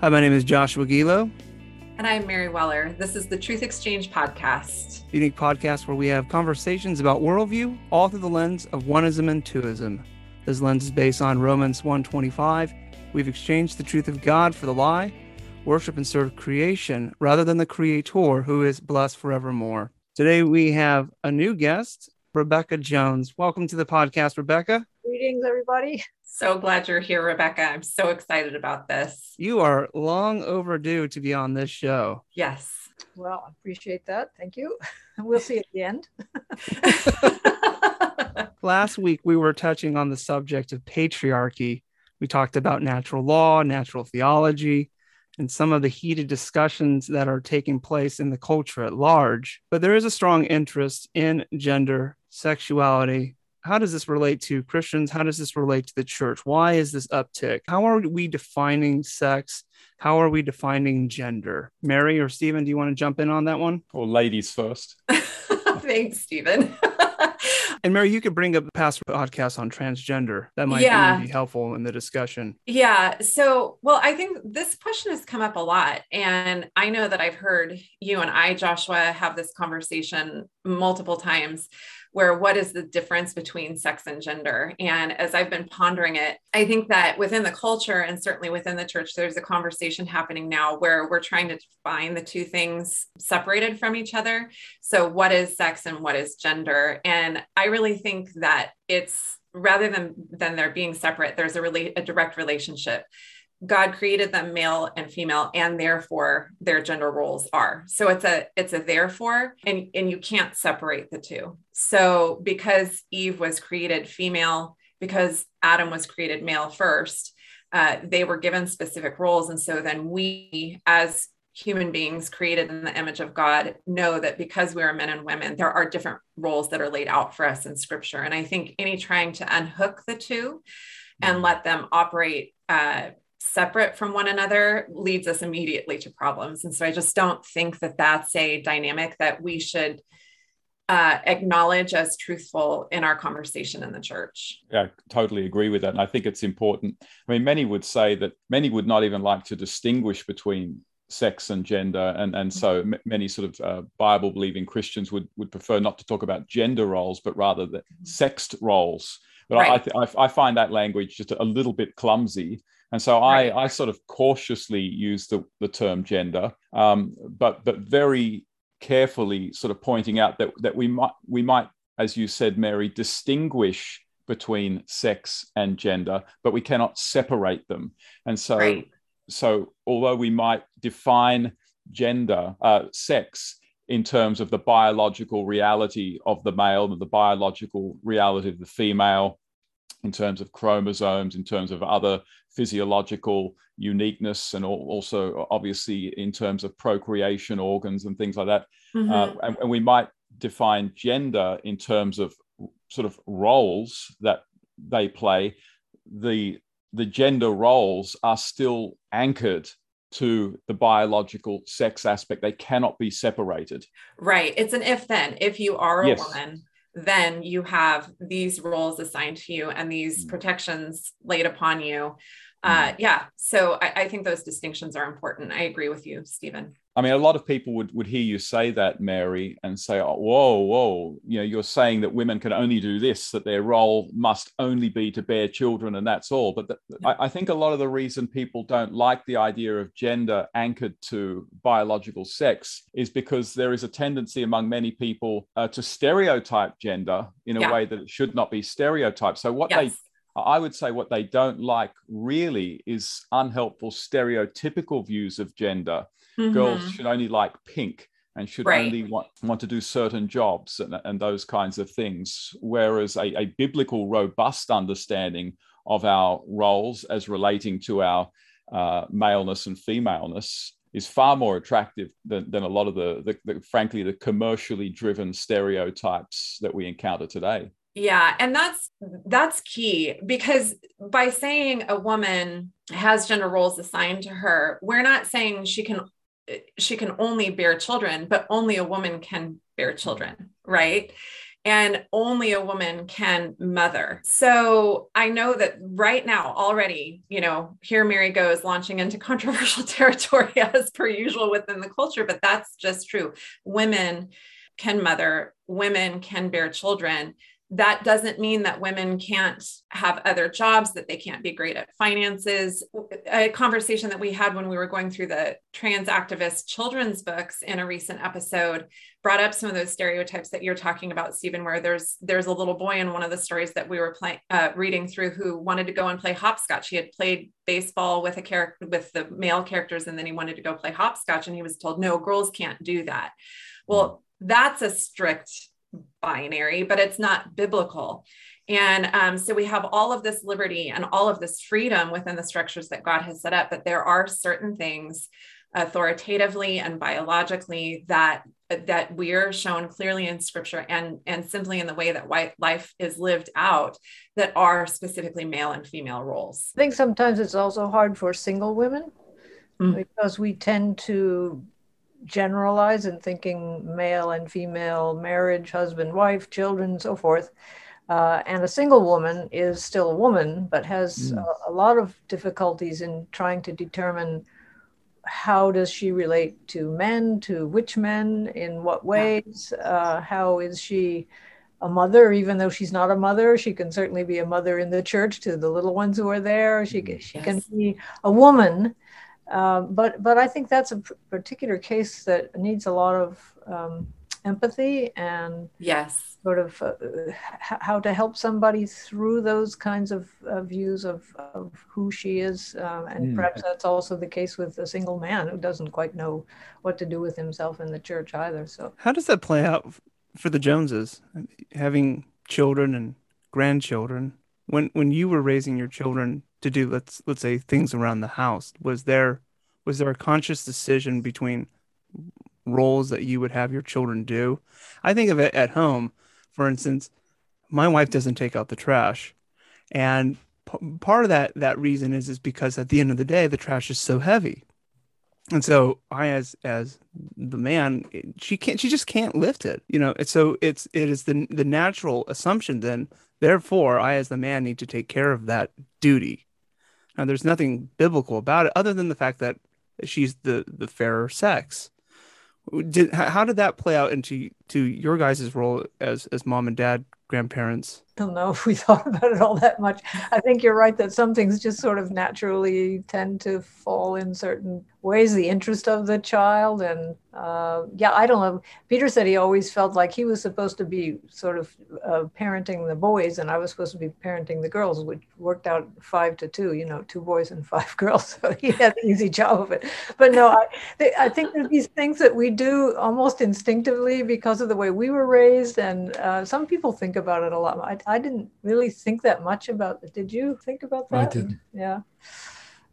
Hi, my name is Joshua Gilo. And I'm Mary Weller. This is the Truth Exchange podcast. Unique podcast where we have conversations about worldview, all through the lens of oneism and twoism. This lens is based on Romans 125. We've exchanged the truth of God for the lie, worship and serve creation rather than the creator who is blessed forevermore. Today we have a new guest, Rebecca Jones. Welcome to the podcast, Rebecca. Greetings, everybody. So glad you're here, Rebecca. I'm so excited about this. You are long overdue to be on this show. Yes. Well, I appreciate that. Thank you. We'll see at the end. Last week, we were touching on the subject of patriarchy. We talked about natural law, natural theology, and some of the heated discussions that are taking place in the culture at large. But there is a strong interest in gender, sexuality, how does this relate to Christians? How does this relate to the church? Why is this uptick? How are we defining sex? How are we defining gender? Mary or Stephen, do you want to jump in on that one? Or ladies first. Thanks, Stephen. and Mary, you could bring up a past podcast on transgender. That might yeah. be helpful in the discussion. Yeah. So, well, I think this question has come up a lot. And I know that I've heard you and I, Joshua, have this conversation multiple times where what is the difference between sex and gender? And as I've been pondering it, I think that within the culture and certainly within the church, there's a conversation happening now where we're trying to define the two things separated from each other. So, what is sex and what is gender? And I really think that it's rather than than there being separate, there's a really a direct relationship God created them male and female, and therefore their gender roles are. So it's a it's a therefore, and and you can't separate the two. So because Eve was created female, because Adam was created male first, uh, they were given specific roles, and so then we as human beings created in the image of God know that because we are men and women, there are different roles that are laid out for us in Scripture. And I think any trying to unhook the two and mm-hmm. let them operate uh, separate from one another leads us immediately to problems. And so I just don't think that that's a dynamic that we should uh, acknowledge as truthful in our conversation in the church. Yeah, I totally agree with that. And I think it's important. I mean, many would say that many would not even like to distinguish between sex and gender. And, and so m- many sort of uh, Bible believing Christians would, would prefer not to talk about gender roles, but rather the sexed roles. But right. I, th- I, I find that language just a little bit clumsy and so right. I, I sort of cautiously use the, the term gender, um, but but very carefully sort of pointing out that that we might we might, as you said, Mary, distinguish between sex and gender, but we cannot separate them. And so right. so although we might define gender, uh, sex in terms of the biological reality of the male and the biological reality of the female, in terms of chromosomes, in terms of other physiological uniqueness, and also obviously in terms of procreation organs and things like that. Mm-hmm. Uh, and, and we might define gender in terms of sort of roles that they play. The the gender roles are still anchored to the biological sex aspect. They cannot be separated. Right. It's an if then. If you are a yes. woman, then you have these roles assigned to you and these mm. protections laid upon you. Uh, mm. yeah, so I, I think those distinctions are important. I agree with you, Stephen. I mean, a lot of people would, would hear you say that, Mary, and say, oh, whoa, whoa, you know, you're saying that women can only do this, that their role must only be to bear children, and that's all. But the. I, I, think a lot of the reason people don't like the idea of gender anchored to biological sex is because there is a tendency among many people uh, to stereotype gender in a yeah. way that it should not be stereotyped. So what yes. they I would say what they don't like really is unhelpful stereotypical views of gender Mm-hmm. Girls should only like pink and should right. only want, want to do certain jobs and, and those kinds of things. Whereas a, a, biblical, robust understanding of our roles as relating to our uh, maleness and femaleness is far more attractive than, than a lot of the, the, the, frankly, the commercially driven stereotypes that we encounter today. Yeah, and that's that's key because by saying a woman has gender roles assigned to her, we're not saying she can she can only bear children, but only a woman can bear children, right? and only a woman can mother. So I know that right now already, you know, here Mary goes launching into controversial territory as per usual within the culture, but that's just true. Women can mother, women can bear children that doesn't mean that women can't have other jobs, that they can't be great at finances. A conversation that we had when we were going through the trans activist children's books in a recent episode brought up some of those stereotypes that you're talking about, Stephen, where there's there's a little boy in one of the stories that we were playing uh, reading through who wanted to go and play hopscotch. He had played baseball with a character with the male characters, and then he wanted to go play hopscotch, and he was told, no, girls can't do that. Well, that's a strict binary, but it's not biblical. And um, so we have all of this liberty and all of this freedom within the structures that God has set up, but there are certain things authoritatively and biologically that that we are shown clearly in scripture and and simply in the way that white life is lived out that are specifically male and female roles. I think sometimes it's also hard for single women mm-hmm. because we tend to generalize in thinking male and female marriage, husband, wife, children, so forth. Uh, and a single woman is still a woman, but has mm. a, a, lot of difficulties in trying to determine how does she relate to men, to which men, in what ways, uh, how is she a mother, even though she's not a mother, she can certainly be a mother in the church to the little ones who are there. She, mm, she yes. can be a woman um, but but I think that's a particular case that needs a lot of um, empathy and yes, sort of uh, how to help somebody through those kinds of uh, views of, of who she is, um, and mm. perhaps that's also the case with a single man who doesn't quite know what to do with himself in the church either. So how does that play out for the Joneses, having children and grandchildren? When when you were raising your children, to do let's let's say things around the house was there was there a conscious decision between roles that you would have your children do? I think of it at home. For instance my wife doesn't take out the trash. And p- part of that that reason is is because at the end of the day the trash is so heavy and so i as as the man she can't she just can't lift it you know so it's it is the the natural assumption then therefore i as the man need to take care of that duty now, there's nothing biblical about it other than the fact that she's the the fairer sex. Did how did that play out into to your guys' role as as mom and dad grandparents? Don't know if we thought about it all that much. I think you're right that some things just sort of naturally tend to fall in certain ways. The interest of the child and uh, yeah, I don't know. Peter said he always felt like he was supposed to be sort of uh, parenting the boys, and I was supposed to be parenting the girls, which worked out five to two. You know, two boys and five girls. So he had an easy job of it. But no, I, they, I think there's these things that we do almost instinctively because of the way we were raised, and uh, some people think about it a lot. I, I didn't really think that much about it. Did you think about that? I did. Yeah.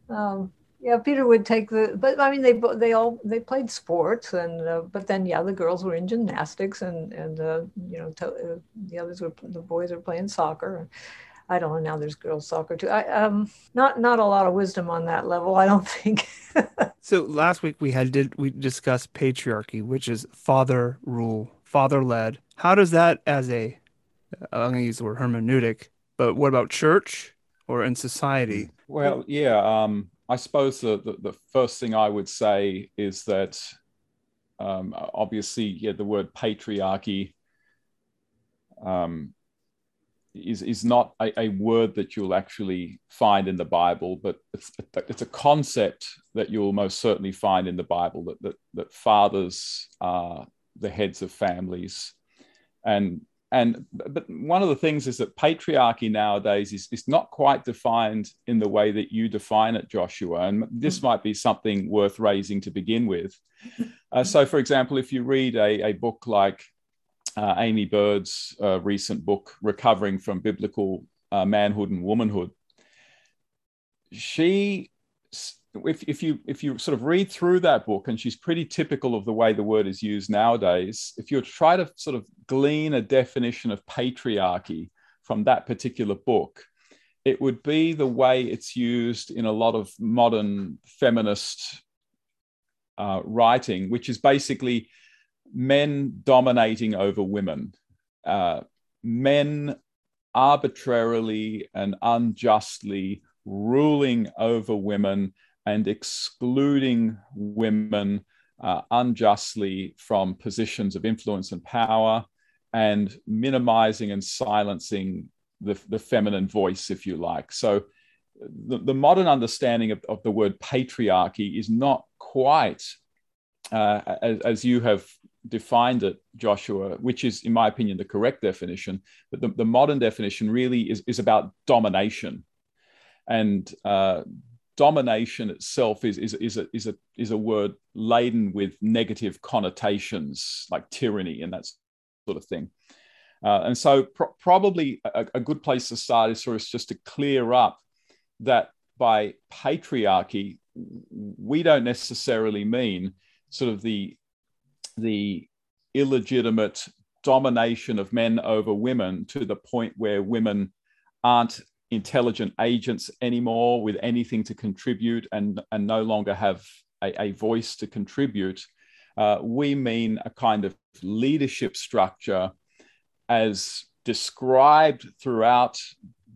Um, yeah, Peter would take the, but I mean, they they all they played sports, and uh, but then yeah, the girls were in gymnastics, and and uh, you know to, uh, the others were the boys were playing soccer. I don't know. Now there's girls soccer too. I um not not a lot of wisdom on that level. I don't think. so last week we had did we discussed patriarchy, which is father rule, father led. How does that as a I'm going to use the word hermeneutic, but what about church or in society? Well, yeah. Um, I suppose the, the, the, first thing I would say is that um, obviously, yeah, the word patriarchy um, is, is not a, a, word that you'll actually find in the Bible, but it's, it's a concept that you'll most certainly find in the Bible that, that, that fathers are the heads of families. And and but one of the things is that patriarchy nowadays is, is not quite defined in the way that you define it joshua. And this might be something worth raising to begin with. Uh, so for example if you read a, a book like uh, Aimee Byrd's uh, recent book recovering from biblical uh, manhood and womanhood she if, if you if you sort of read through that book and she's pretty typical of the way the word is used nowadays if you try to sort of glean a definition of patriarchy from that particular book it would be the way it's used in a lot of modern feminist uh, writing which is basically men dominating over women. Uh, men arbitrarily and unjustly ruling over women and excluding women uh, unjustly from positions of influence and power and minimizing and silencing the, the feminine voice, if you like. So the, the modern understanding of, of the word patriarchy is not quite uh, as, as, you have defined it, Joshua, which is, in my opinion, the correct definition. But the, the modern definition really is, is about domination. And uh, domination itself is, is, is, a, is, a, is a word laden with negative connotations like tyranny and that sort of thing. Uh, and so, pro- probably a, a, good place to start is sort of just to clear up that by patriarchy, we don't necessarily mean sort of the the illegitimate domination of men over women to the point where women aren't intelligent agents anymore with anything to contribute and, and no longer have a, a voice to contribute. Uh, we mean a kind of leadership structure as described throughout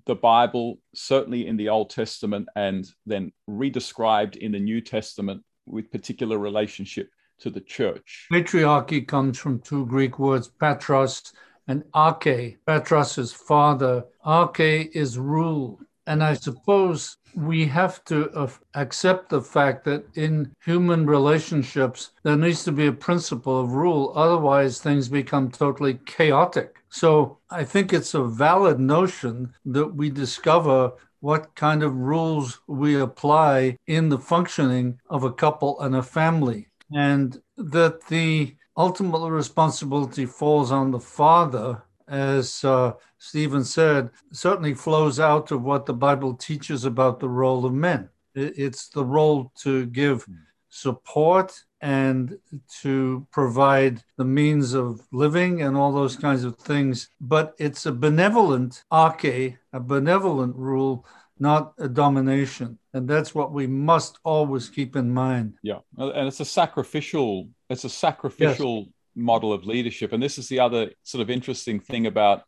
the Bible, certainly in the Old Testament, and then redescribed in the New Testament with particular relationship to the church. Patriarchy comes from two Greek words, patros and arche. Patros is father, arche is rule. And I suppose we have to uh, accept the fact that in human relationships, there needs to be a principle of rule. Otherwise, things become totally chaotic. So I think it's a valid notion that we discover what kind of rules we apply in the functioning of a couple and a family and that the ultimate responsibility falls on the father, as uh, Stephen said, certainly flows out of what the Bible teaches about the role of men. It's the role to give support and to provide the means of living and all those kinds of things. But it's a benevolent arche, a benevolent rule not a domination. And that's what we must always keep in mind. Yeah. And it's a sacrificial, it's a sacrificial yes. model of leadership. And this is the other sort of interesting thing about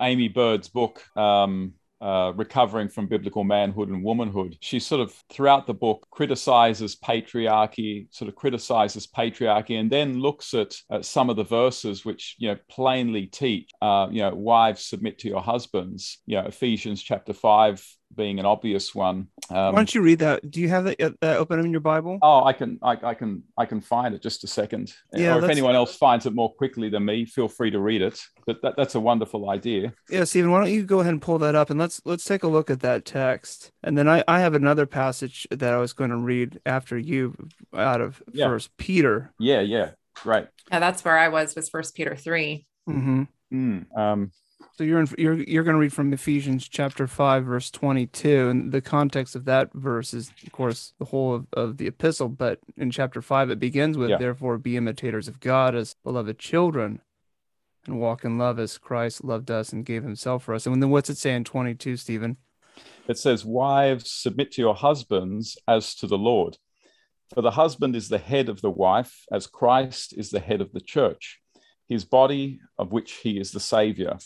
Aimee Byrd's book, um, uh, recovering from biblical manhood and womanhood. She sort of throughout the book criticizes patriarchy, sort of criticizes patriarchy, and then looks at, at some of the verses which you know plainly teach, uh, you know, wives submit to your husbands. You know, Ephesians chapter five being an obvious one. Um, Why don't you read that? Do you have that, uh, that open in your Bible? Oh, I can, I, I, can, I can find it. Just a second. Yeah, or if anyone else finds it more quickly than me, feel free to read it. But that, that's a wonderful idea. Yeah, Stephen, why don't you go ahead and pull that up and let's let's take a look at that text. And then I, I have another passage that I was going to read after you out of yeah. First Peter. Yeah, yeah, right. Yeah, that's where I was. Was First Peter 3 Mm-hmm. Mm, um, so you're in, you're you're going to read from Ephesians chapter five, verse twenty-two, and the context of that verse is, of course, the whole of, of the epistle. But in chapter five, it begins with, yeah. "Therefore, be imitators of God as beloved children, and walk in love as Christ loved us and gave Himself for us." And then what's it say in twenty-two, Stephen? It says, "Wives, submit to your husbands as to the Lord, for the husband is the head of the wife, as Christ is the head of the church, His body, of which He is the Savior."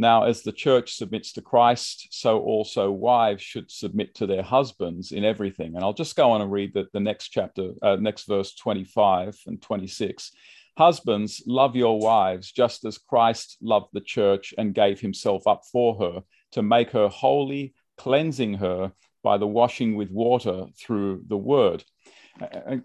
Now, as the church submits to Christ, so also wives should submit to their husbands in everything. And I'll just go on and read the, the next chapter, uh, next verse 25 and 26. Husbands, love your wives just as Christ loved the church and gave himself up for her to make her holy, cleansing her by the washing with water through the word.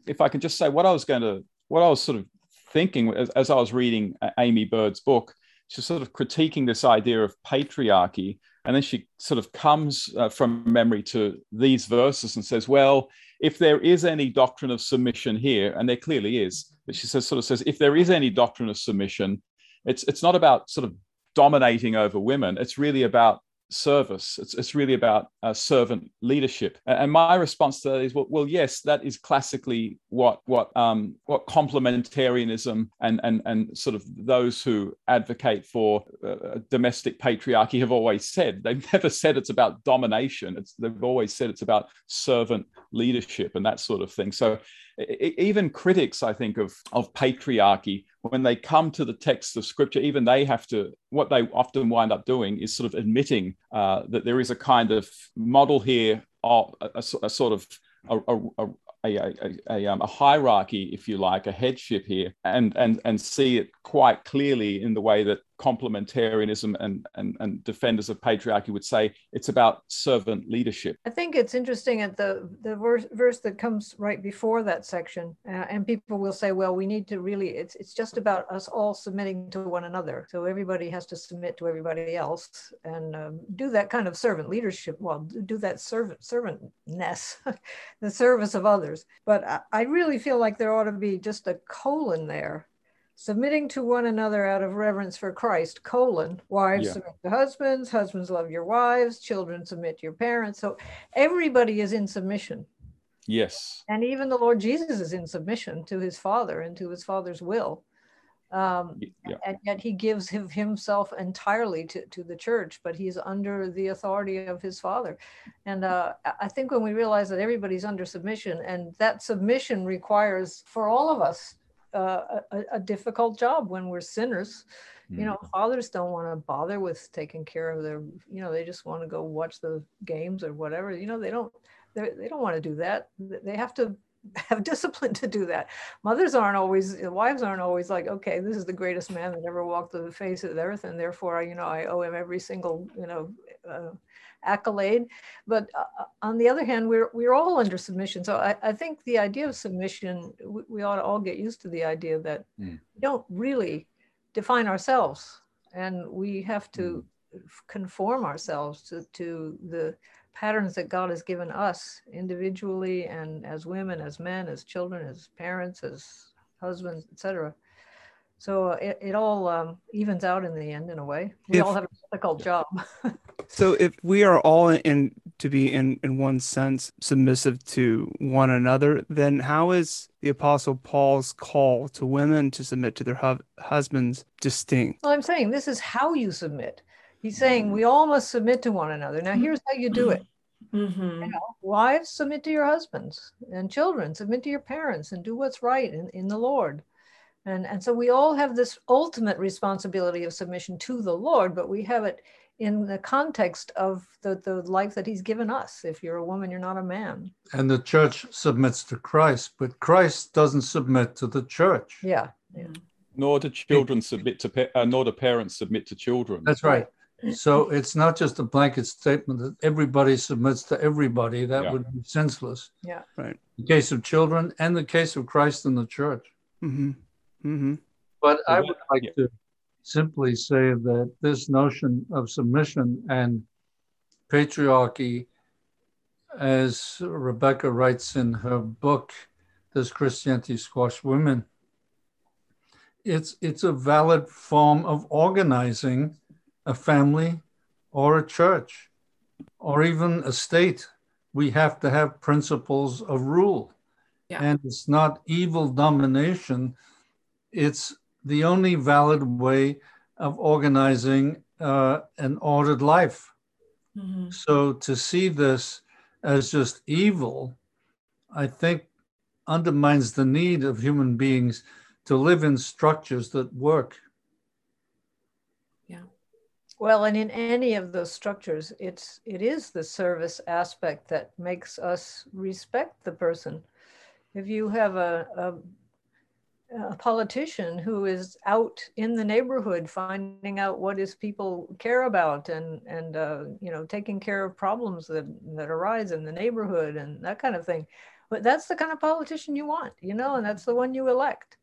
If I can just say what I was going to, what I was sort of thinking as, as I was reading Aimee Byrd's book, she's sort of critiquing this idea of patriarchy. And then she sort of comes uh, from memory to these verses and says, well, if there is any doctrine of submission here, and there clearly is, but she says, sort of says, if there is any doctrine of submission, it's, it's not about sort of dominating over women. It's really about service. It's, it's really about uh, servant leadership. And my response to that is, well, well yes, that is classically what what um, what complementarianism and and and sort of those who advocate for uh, domestic patriarchy have always said. They've never said it's about domination. It's they've always said it's about servant leadership and that sort of thing. So even critics, I think, of, of patriarchy, when they come to the text of scripture, even they have to, what they often wind up doing is sort of admitting uh, that there is a kind of model here, of a, a, a sort of a, a, a, a, a, um, a, hierarchy, if you like, a headship here, and and and see it quite clearly in the way that complementarianism and, and, and defenders of patriarchy would say it's about servant leadership. I think it's interesting at the, the verse, verse that comes right before that section, uh, and people will say, well, we need to really, it's, it's just about us all submitting to one another. So everybody has to submit to everybody else and um, do that kind of servant leadership. Well, do that servant servantness, the service of others. But I, I really feel like there ought to be just a colon there submitting to one another out of reverence for Christ, colon, wives yeah. submit to husbands, husbands love your wives, children submit to your parents. So everybody is in submission. Yes. And even the Lord Jesus is in submission to his Father and to his Father's will. Um, yeah. And yet he gives himself entirely to, to the church, but he's under the authority of his Father. And uh, I think when we realize that everybody's under submission, and that submission requires for all of us a, a, difficult job when we're sinners. Mm. You know, mm. fathers don't want to bother with taking care of their, you know, they just want to go watch the games or whatever. You know, they don't, they don't want to do that. They have to have discipline to do that. Mothers aren't always, wives aren't always like, okay, this is the greatest man that ever walked the face of the earth, and therefore, you know, I owe him every single, you know, uh, accolade. But uh, uh, on the other hand, we're we're all under submission. So I, I think the idea of submission, we, we, ought to all get used to the idea that mm. we don't really define ourselves, and we have to mm. conform ourselves to to the patterns that God has given us individually and as women, as men, as children, as parents, as husbands, etc. So it, it all um, evens out in the end, in a way. We if, all have a difficult job. so if we are all in to be in in one sense submissive to one another, then how is the Apostle Paul's call to women to submit to their hu- husbands distinct? Well, I'm saying this is how you submit. He's saying we all must submit to one another. Now, here's how you do it. Mm-hmm. You know, wives, submit to your husbands, and children, submit to your parents, and do what's right in, in the Lord. And, and so we all have this ultimate responsibility of submission to the Lord, but we have it in the context of the, the life that he's given us. If you're a woman, you're not a man. And the church submits to Christ, but Christ doesn't submit to the church. Yeah. yeah. Nor do children submit to, uh, nor do parents submit to children. That's right. So it's not just a blanket statement that everybody submits to everybody. That yeah. would be senseless. Yeah. Right. The case of children and the case of Christ and the church. Mm-hmm. Mm-hmm. But I would like yeah. to simply say that this notion of submission and patriarchy, as Rebecca writes in her book, Does Christianity Squash Women? It's, it's a valid form of organizing a family or a church or even a state. We have to have principles of rule. Yeah. And it's not evil domination it's the only valid way of organizing uh, an ordered life. Mm-hmm. So to see this as just evil, I think undermines the need of human beings to live in structures that work. Yeah. Well, and in any of those structures, it's it is the service aspect that makes us respect the person. If you have a, a a politician who is out in the neighborhood finding out what his people care about and and uh, you know taking care of problems that that arise in the neighborhood and that kind of thing but that's the kind of politician you want you know and that's the one you elect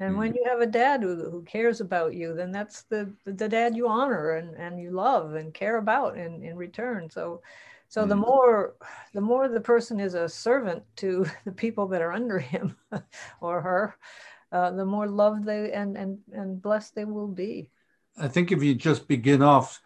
and mm-hmm. when you have a dad who, who cares about you then that's the the dad you honor and and you love and care about in in return so so mm-hmm. the more the more the person is a servant to the people that are under him or her uh, the more loved they and, and, and blessed they will be. I think if you just begin off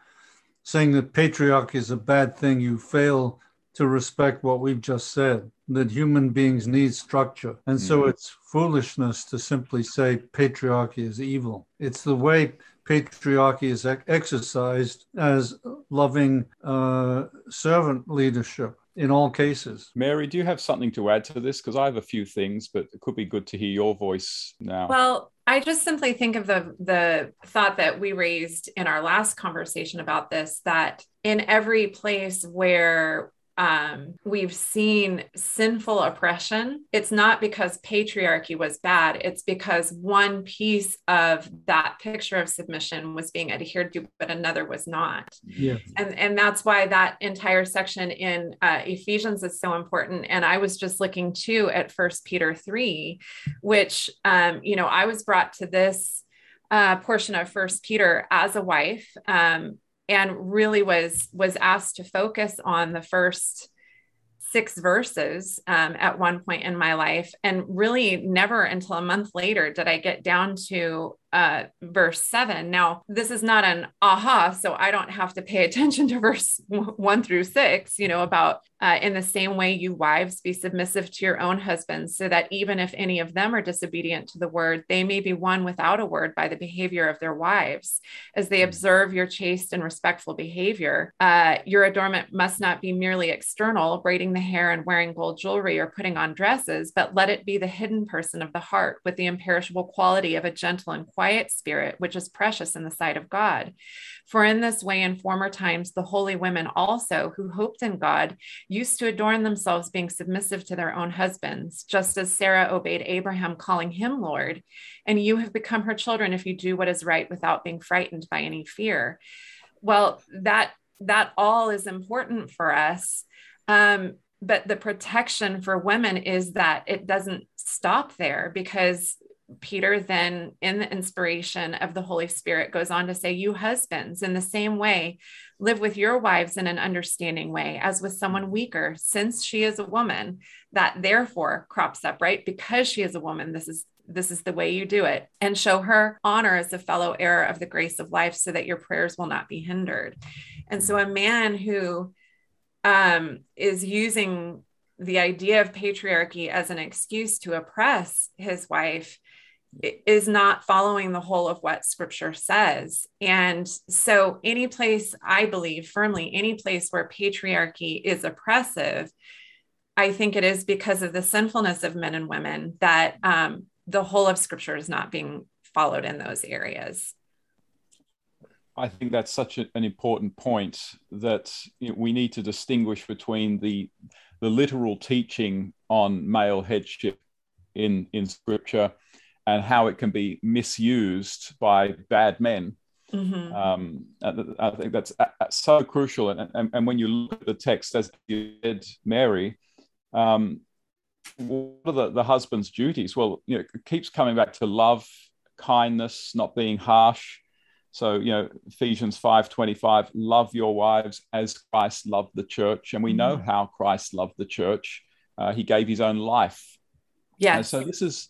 saying that patriarchy is a bad thing, you fail to respect what we've just said that human beings need structure. And so mm. it's foolishness to simply say patriarchy is evil. It's the way patriarchy is exercised as loving uh, servant leadership in all cases. Mary, do you have something to add to this? Because I have a few things, but it could be good to hear your voice now. Well, I just simply think of the the thought that we raised in our last conversation about this that in every place where um, we've seen sinful oppression, it's not because patriarchy was bad. It's because one piece of that picture of submission was being adhered to, but another was not. Yeah. And, and that's why that entire section in uh, Ephesians is so important. And I was just looking too at First Peter 3, which, um, you know, I was brought to this uh, portion of First Peter as a wife. Um, and really was was asked to focus on the first six verses um, at one point in my life. And really never until a month later did i get down to uh, verse seven. Now, this is not an aha, so I don't have to pay attention to verse one through six, you know, about uh, in the same way, you wives be submissive to your own husbands, so that even if any of them are disobedient to the word, they may be won without a word by the behavior of their wives. As they observe your chaste and respectful behavior, uh, your adornment must not be merely external, braiding the hair and wearing gold jewelry or putting on dresses, but let it be the hidden person of the heart with the imperishable quality of a gentle and quiet spirit, which is precious in the sight of God. For in this way, in former times, the holy women also, who hoped in God, used to adorn themselves, being submissive to their own husbands, just as Sarah obeyed Abraham, calling him Lord. And you have become her children if you do what is right without being frightened by any fear. Well, that that all is important for us. Um, but the protection for women is that it doesn't stop there because Peter then, in the inspiration of the Holy Spirit, goes on to say, You husbands, in the same way, live with your wives in an understanding way, as with someone weaker, since she is a woman. That therefore crops up, right? Because she is a woman, this is this is the way you do it and show her honor as a fellow heir of the grace of life so that your prayers will not be hindered and so a man who um, is using the idea of patriarchy as an excuse to oppress his wife is not following the whole of what scripture says. And so, any place, I believe firmly, any place where patriarchy is oppressive, I think it is because of the sinfulness of men and women that um, the whole of scripture is not being followed in those areas. I think that's such an important point that we need to distinguish between the the literal teaching on male headship in in scripture and how it can be misused by bad men. Mm-hmm. Um, I think that's so crucial. And, and, and, when you look at the text, as you said, Mary, um, what are the, the husband's duties? Well, you know, it keeps coming back to love, kindness, not being harsh. So, you know, Ephesians 5:25, love your wives as Christ loved the church. And we know mm-hmm. how Christ loved the church. Uh, he gave his own life. Yeah. so this is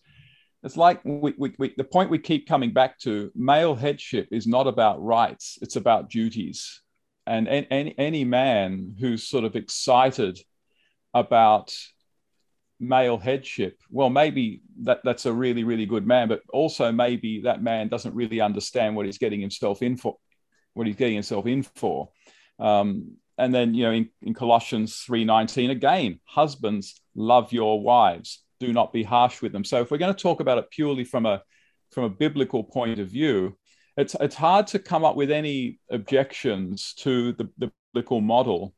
it's like we, we, we, the point we keep coming back to male headship is not about rights it's about duties. And any, any man who's sort of excited about male headship well maybe that, that's a really really good man but also maybe that man doesn't really understand what he's getting himself in for what he's getting himself in for. Um, and then you know in, in colossians 3.19 again husbands love your wives do not be harsh with them. So if we're going to talk about it purely from a from a biblical point of view, it's it's hard to come up with any objections to the, the biblical model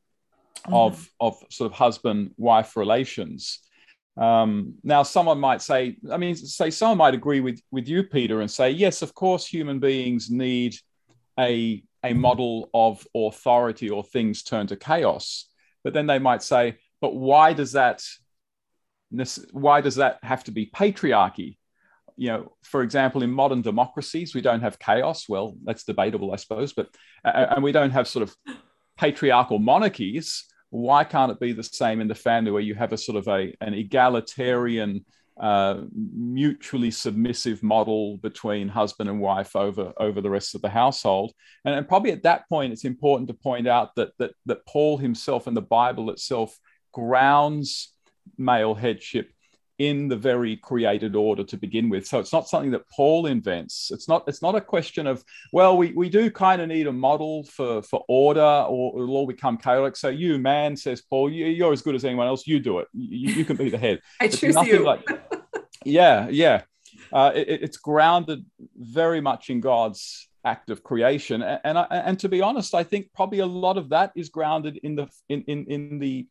mm-hmm. of of sort of husband wife relations. Um, now, someone might say, I mean, say someone might agree with with you, Peter, and say, yes, of course, human beings need a a model of authority or things turn to chaos. But then they might say, but why does that why does that have to be patriarchy? You know, for example, in modern democracies, we don't have chaos. Well, that's debatable, I suppose, but and we don't have sort of patriarchal monarchies. Why can't it be the same in the family where you have a sort of a an egalitarian, uh, mutually submissive model between husband and wife over over the rest of the household? And, and probably at that point, it's important to point out that that that Paul himself and the Bible itself grounds male headship in the very created order to begin with. So it's not something that Paul invents. It's not it's not a question of well we, we do kind of need a model for for order or it'll all become chaotic. So you man says Paul you, you're as good as anyone else. You do it. You, you can be the head. I it's choose you. Like, yeah, yeah. Uh, it, it's grounded very much in God's act of creation, and and, and to be honest, I think probably a lot of that is grounded in the in in, in the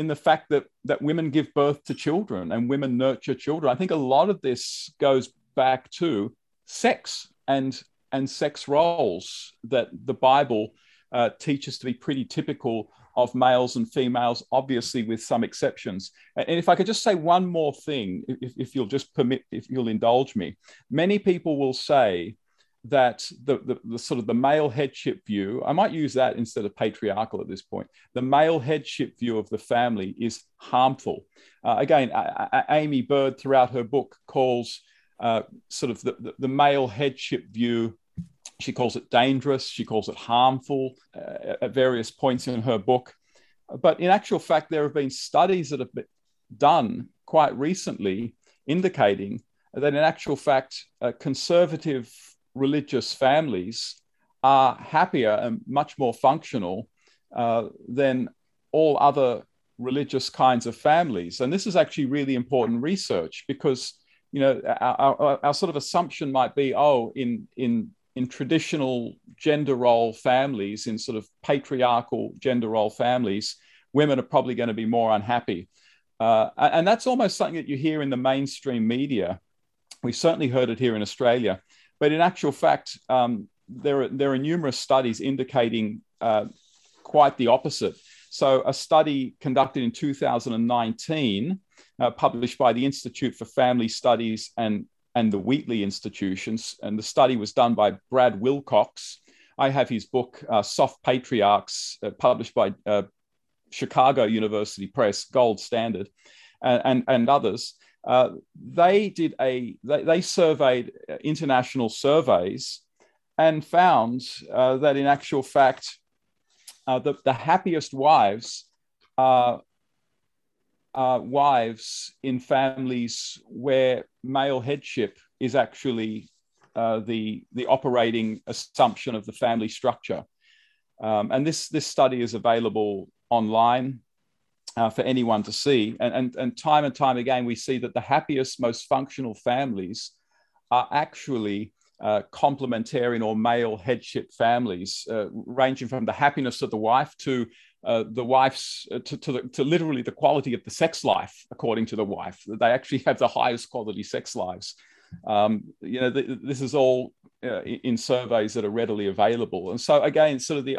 in the fact that that women give birth to children and women nurture children. I think a lot of this goes back to sex and and sex roles that the Bible uh, teaches to be pretty typical of males and females, obviously with some exceptions. And if I could just say one more thing, if, if you'll just permit, if you'll indulge me, many people will say that the, the, the, sort of the male headship view, I might use that instead of patriarchal at this point, the male headship view of the family is harmful. Uh, again, Aimee Byrd throughout her book calls uh, sort of the, the, male headship view, she calls it dangerous, she calls it harmful uh, at various points in her book. But in actual fact, there have been studies that have been done quite recently indicating that in actual fact, conservative religious families are happier and much more functional uh, than all other religious kinds of families. And this is actually really important research because you know our, our, our, sort of assumption might be oh in in in traditional gender role families in sort of patriarchal gender role families women are probably going to be more unhappy. Uh, and that's almost something that you hear in the mainstream media. We've certainly heard it here in australia but in actual fact, um, there, are, there are numerous studies indicating uh, quite the opposite. So, a study conducted in 2019, uh, published by the Institute for Family Studies and, and the Wheatley Institutions, and the study was done by Brad Wilcox. I have his book, uh, Soft Patriarchs, uh, published by uh, Chicago University Press, Gold Standard, and, and others. Uh, they did a they, they, surveyed international surveys and found uh, that in actual fact uh, the, the happiest wives are wives in families where male headship is actually uh, the the operating assumption of the family structure. Um, and this this study is available online uh, for anyone to see. And, and, and time and time again, we see that the happiest, most functional families are actually uh, complementarian or male headship families, uh, ranging from the happiness of the wife to uh, the wife's uh, to, to, the, to, literally the quality of the sex life, according to the wife. They actually have the highest quality sex lives. Um, you know, th- this is all uh, in surveys that are readily available. And so again, sort of the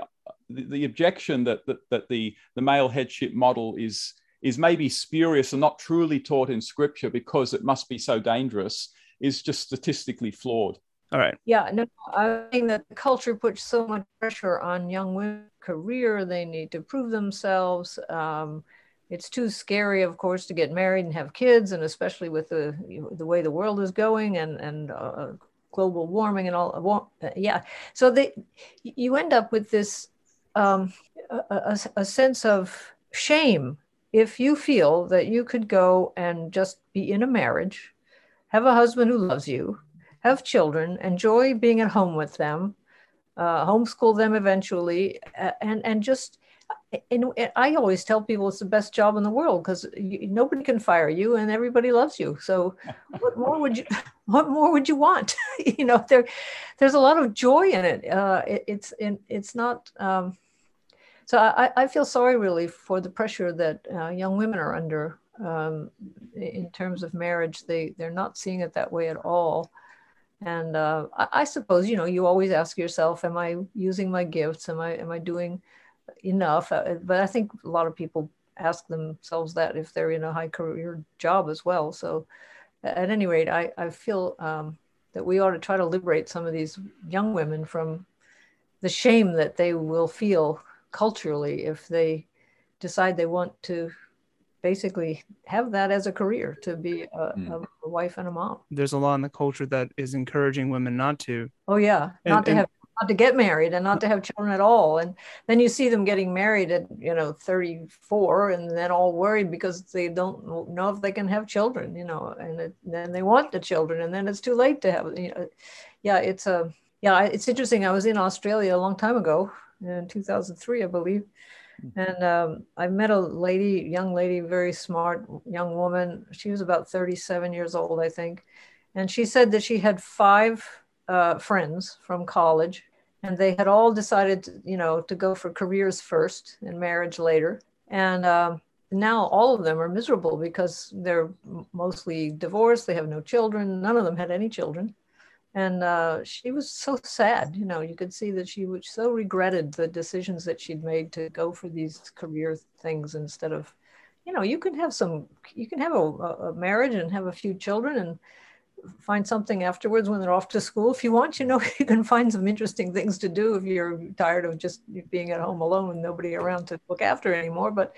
the, the objection that, that that the the male headship model is is maybe spurious and not truly taught in scripture because it must be so dangerous is just statistically flawed. All right. Yeah, no, I think that the culture puts so much pressure on young women's career. They need to prove themselves. Um, it's too scary, of course, to get married and have kids, and especially with the the way the world is going and and uh, global warming and all. Uh, yeah, so they you end up with this um, a, a, sense of shame if you feel that you could go and just be in a marriage, have a husband who loves you, have children, enjoy being at home with them, uh, homeschool them eventually, and and just. And I always tell people it's the best job in the world because nobody can fire you and everybody loves you. So, what more would you? What more would you want? you know, there, there's a lot of joy in it. Uh, it it's in, it's not. Um, so I, I feel sorry really for the pressure that uh, young women are under um, in terms of marriage. They they're not seeing it that way at all. And uh, I, I, suppose you know you always ask yourself, am I using my gifts? Am I am I doing enough? Uh, but I think a lot of people ask themselves that if they're in a high career job as well. So at any rate, I I feel um, that we ought to try to liberate some of these young women from the shame that they will feel culturally if they decide they want to basically have that as a career to be a, mm. a, wife and a mom. There's a lot in the culture that is encouraging women not to. Oh yeah, and, not to and, have not to get married and not to have children at all. And then you see them getting married at, you know, 34 and then all worried because they don't know if they can have children, you know, and it, then they want the children and then it's too late to have, you know, yeah, it's a, yeah, it's interesting. I was in Australia a long time ago in 2003, I believe. And um, I met a lady, young lady, very smart young woman. She was about 37 years old, I think. And she said that she had five uh, friends from college, and they had all decided, to, you know, to go for careers first and marriage later. And um, now all of them are miserable because they're mostly divorced. They have no children. None of them had any children. And uh, she was so sad. You know, you could see that she was so regretted the decisions that she'd made to go for these career things instead of, you know, you can have some, you can have a, a marriage and have a few children and find something afterwards when they're off to school. If you want you know you can find some interesting things to do if you're tired of just being at home alone nobody around to look after anymore. But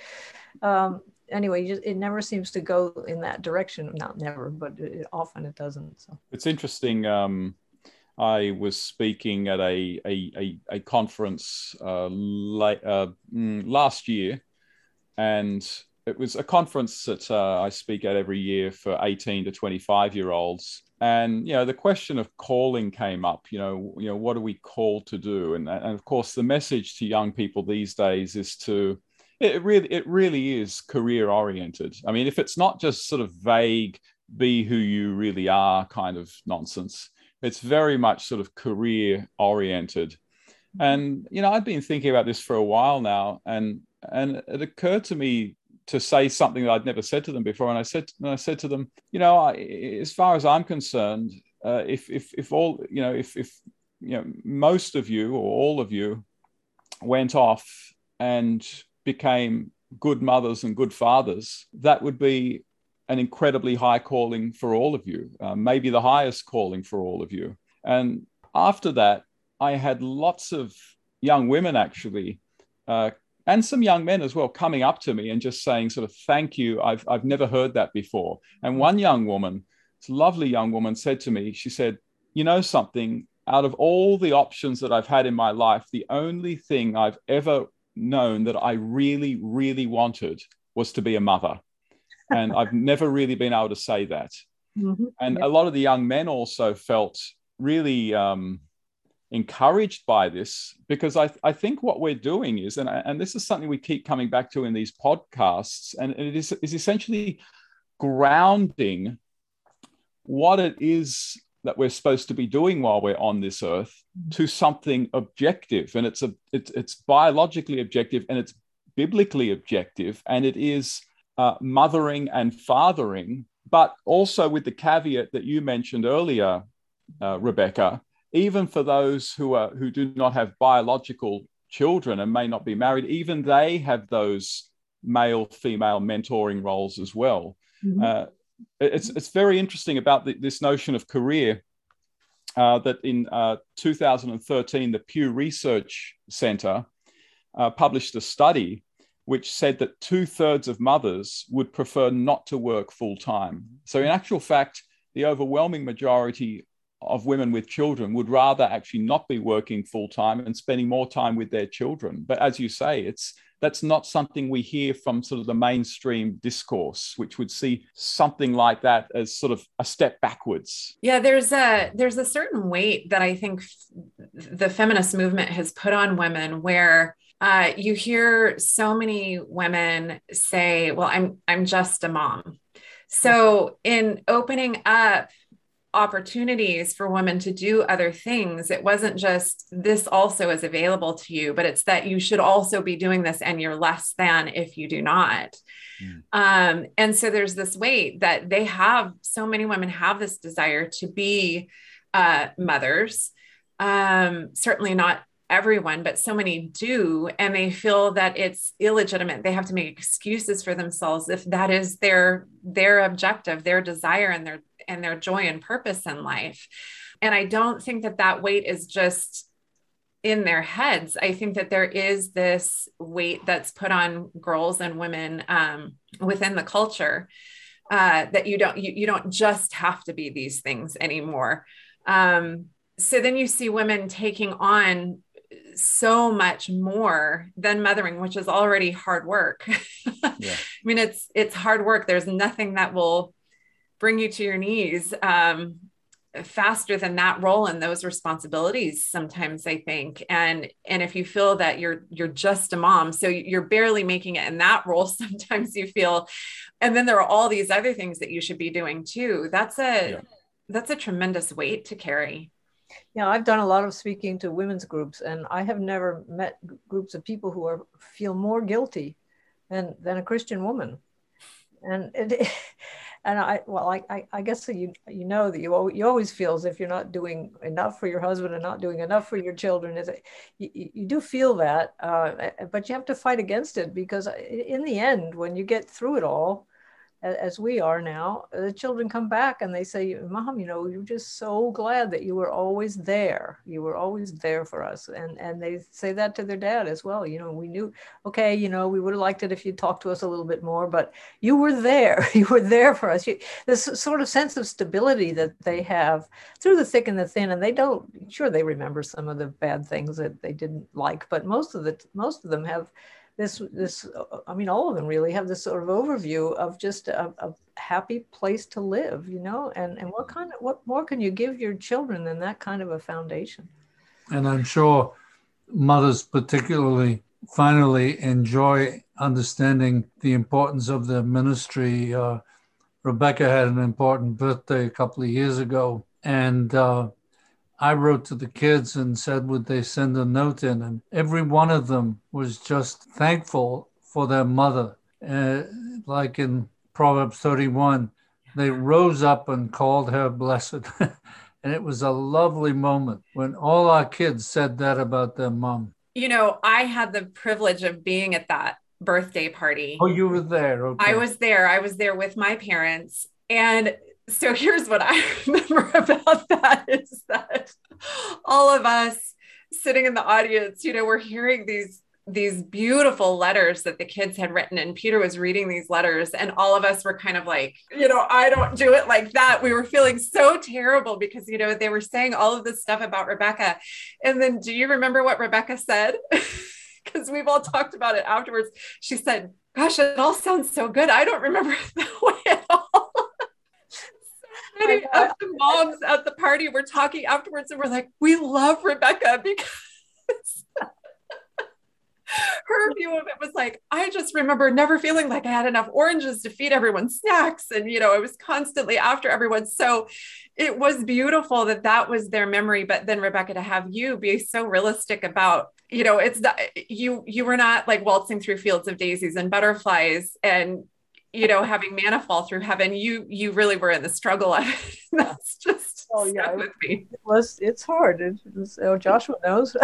um, anyway it never seems to go in that direction. Not never but it, often it doesn't so. It's interesting um, I was speaking at a a, a, a conference uh, late, uh, mm, last year, and it was a conference that uh, I speak at every year for 18 to 25 year olds. And you know, the question of calling came up. You know, you know, what are we called to do? And, and of course, the message to young people these days is to it really it really is career oriented. I mean, if it's not just sort of vague, be who you really are kind of nonsense, it's very much sort of career oriented. And you know, I've been thinking about this for a while now, and and it occurred to me to say something that I'd never said to them before. And I said, and I said to them, you know, I, as far as I'm concerned, uh, if if if all you know, if if you know, most of you or all of you went off and became good mothers and good fathers, that would be an incredibly high calling for all of you, uh, maybe the highest calling for all of you. And after that, I had lots of young women actually uh, and some young men as well coming up to me and just saying sort of thank you. I've, I've never heard that before. And one young woman this lovely young woman said to me she said you know something? Out of all the options that i've had in my life the only thing i've ever known that i really really wanted was to be a mother. And i've never really been able to say that. Mm-hmm. and a lot of the young men also felt really um, encouraged by this because I, I think what we're doing is, and, and this is something we keep coming back to in these podcasts, and it is, is essentially grounding what it is that we're supposed to be doing while we're on this earth to something objective. And it's a it's, it's biologically objective and it's biblically objective and it is uh, mothering and fathering but also with the caveat that you mentioned earlier uh, rebecca even for those who are who do not have biological children and may not be married, even they have those male female mentoring roles as well. Mm-hmm. Uh, it's it's very interesting about the, this notion of career. Uh, that in uh, 2013, the Pew Research Center uh, published a study which said that two thirds of mothers would prefer not to work full time. So, in actual fact, the overwhelming majority of women with children would rather actually not be working full time and spending more time with their children. But as you say, it's that's not something we hear from sort of the mainstream discourse, which would see something like that as sort of a step backwards. Yeah, there's a there's a certain weight that I think the feminist movement has put on women where uh, you hear so many women say, "Well, I'm I'm just a mom." So in opening up opportunities for women to do other things. It wasn't just this also is available to you, but it's that you should also be doing this and you're less than if you do not. Mm. Um, and so there's this weight that they have, so many women have this desire to be uh, mothers. Um, certainly not everyone, but so many do. And they feel that it's illegitimate. They have to make excuses for themselves if that is their their objective, their desire, and their and their joy and purpose in life. And I don't think that that weight is just in their heads. I think that there is this weight that's put on girls and women um, within the culture uh, that you don't you, you don't just have to be these things anymore. Um, so then you see women taking on so much more than mothering which is already hard work yeah. i mean it's it's hard work there's nothing that will bring you to your knees um, faster than that role and those responsibilities sometimes i think. And and if you feel that you're you're just a mom so you're barely making it in that role sometimes you feel and then there are all these other things that you should be doing too that's a yeah. that's a tremendous weight to carry. Yeah i've done a lot of speaking to women's groups and i have never met groups of people who are feel more guilty than than a christian woman. And it, and I well I, I guess you you know that you you always feel as if you're not doing enough for your husband and not doing enough for your children. Is you, you do feel that, uh, but you have to fight against it because in the end, when you get through it all, as we are now, the children come back and they say, Mom, you know, you're just so glad that you were always there. You were always there for us. And and they say that to their dad as well. You know, we knew, okay, you know, we would have liked it if you'd talked to us a little bit more, but you were there. You were there for us. You, this sort of sense of stability that they have through the thick and the thin. And they don't, sure, they remember some of the bad things that they didn't like, but most of the most of them have this this i mean all of them really have this sort of overview of just a, a, happy place to live you know? And and what kind of what more can you give your children than that kind of a foundation? And i'm sure mothers particularly finally enjoy understanding the importance of the ministry. Uh, rebecca had an important birthday a couple of years ago and uh, I wrote to the kids and said, would they send a note in? And every one of them was just thankful for their mother. Uh, like in Proverbs 31, they rose up and called her blessed. and it was a lovely moment when all our kids said that about their mom. You know, I had the privilege of being at that birthday party. Oh, you were there. Okay. I was there. I was there with my parents. And so here's what I remember about that is that all of us sitting in the audience, you know, we're hearing these these beautiful letters that the kids had written and Peter was reading these letters and all of us were kind of like, you know, I don't do it like that. We were feeling so terrible because you know, they were saying all of this stuff about Rebecca. And then do you remember what Rebecca said? Because we've all talked about it afterwards. She said, Gosh, it all sounds so good. I don't remember it that way at all many of the moms at the party were talking afterwards and we're like, we love Rebecca because her view of it was like, I just remember never feeling like I had enough oranges to feed everyone snacks. And, you know, I was constantly after everyone. So it was beautiful that that was their memory. But then, Rebecca, to have you be so realistic about, you know, it's that you, you were not like waltzing through fields of daisies and butterflies and you know, having manna fall through heaven, you you really were in the struggle of it. That's just oh yeah, with me. It was it's hard. It was, oh, Joshua knows.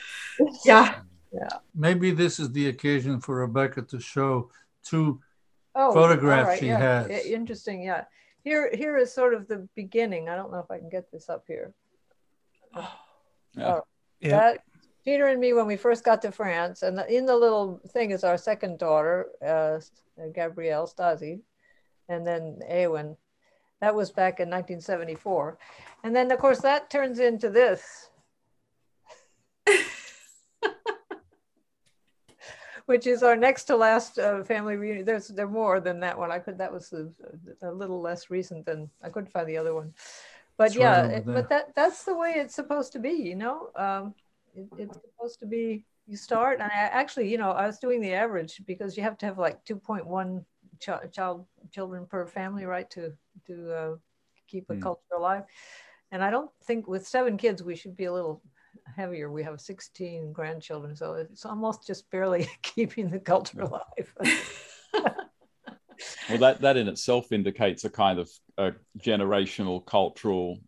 yeah. Yeah. Maybe this is the occasion for Rebecca to show two oh, photographs right, she yeah. has. Interesting, yeah. Here here is sort of the beginning. I don't know if I can get this up here. yeah. Oh, yeah. That Peter and me when we first got to France, and in the little thing is our second daughter, uh, Gabrielle Stasi, and then Eowyn. That was back in 1974. And then, of course, that turns into this. which is our next to last uh, family reunion. There's there more than that one. I could that was a, a, little less recent than I couldn't find the other one. But it's yeah, right it, but that that's the way it's supposed to be, you know. Um, it, it's supposed to be you start, and I actually, you know, I was doing the average because you have to have like 2.1 ch- child children per family, right, to to uh, keep a mm. culture alive. And I don't think with seven kids we should be a little heavier. We have 16 grandchildren, so it's almost just barely keeping the culture hmm. alive. well, that that in itself indicates a kind of a generational cultural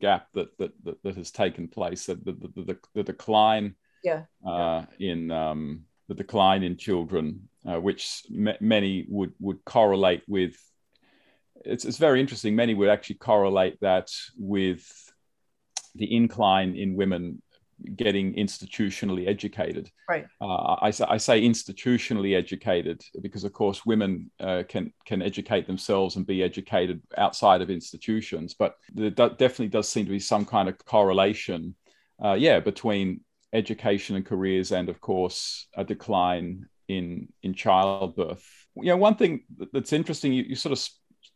gap that that that, that has taken place. That the, the, the, the, decline, yeah, uh, in um, the decline in children, uh, which m- many would would correlate with. It's it's very interesting. Many would actually correlate that with the incline in women getting institutionally educated. Right. Uh, I, I, say institutionally educated because, of course, women uh, can can educate themselves and be educated outside of institutions. But there definitely does seem to be some kind of correlation, uh, yeah, between education and careers, and of course, a decline in in childbirth. You know, one thing that's interesting, you, you sort of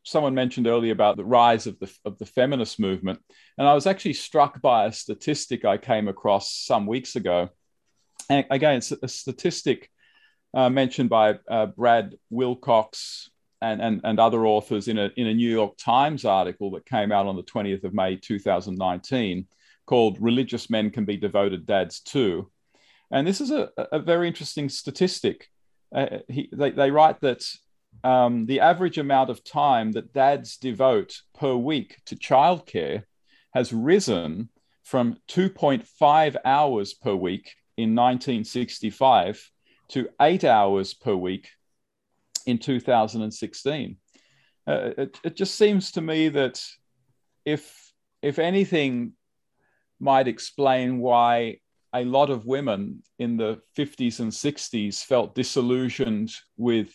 someone mentioned earlier about the rise of the of the feminist movement, and I was actually struck by a statistic I came across some weeks ago. And again, it's a statistic uh, mentioned by uh, Brad Wilcox and, and, and other authors in a, in a New York Times article that came out on the 20th of May 2019 called Religious Men Can Be Devoted Dads Too. And this is a, a very interesting statistic. Uh, he, they, they write that um, the average amount of time that dads devote per week to childcare has risen from 2.5 hours per week in 1965 to eight hours per week in 2016. Uh, it, it just seems to me that if if anything might explain why a lot of women in the 50s and 60s felt disillusioned with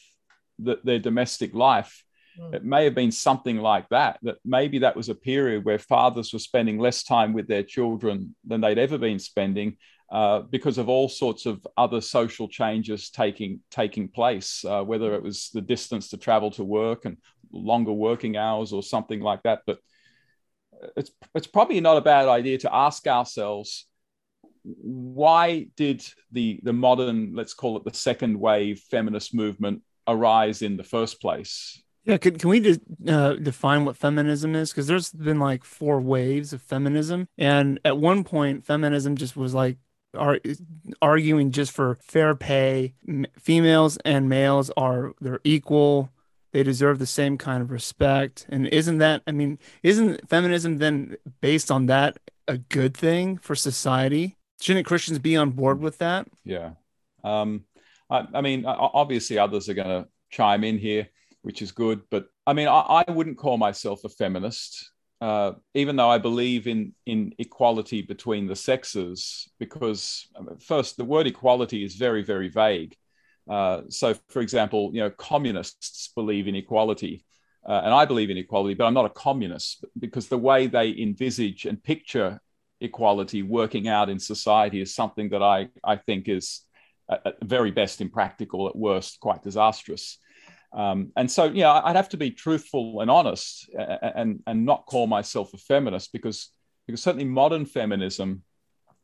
the, their domestic life. Mm. It may have been something like that, that maybe that was a period where fathers were spending less time with their children than they'd ever been spending uh, because of all sorts of other social changes taking, taking place, uh, whether it was the distance to travel to work and longer working hours or something like that. But it's, it's probably not a bad idea to ask ourselves why did the the modern let's call it the second wave feminist movement arise in the first place. Yeah, can, can we just uh, define what feminism is? Because there's been like four waves of feminism. And at one point, feminism just was like are arguing just for fair pay. Females and males are they're equal. They deserve the same kind of respect. And isn't that I mean, isn't feminism then based on that a good thing for society? Shouldn't Christians be on board with that? Yeah. Um, I, I mean, obviously others are going to chime in here, which is good. But I mean, I, I wouldn't call myself a feminist, uh, even though I believe in in equality between the sexes. Because first, the word equality is very, very vague. Uh, so, for example, you know, communists believe in equality, uh, and I believe in equality, but I'm not a communist because the way they envisage and picture equality working out in society is something that I I think is at very best impractical, at worst quite disastrous. Um, and so, yeah, I'd have to be truthful and honest and, and not call myself a feminist because, because certainly modern feminism,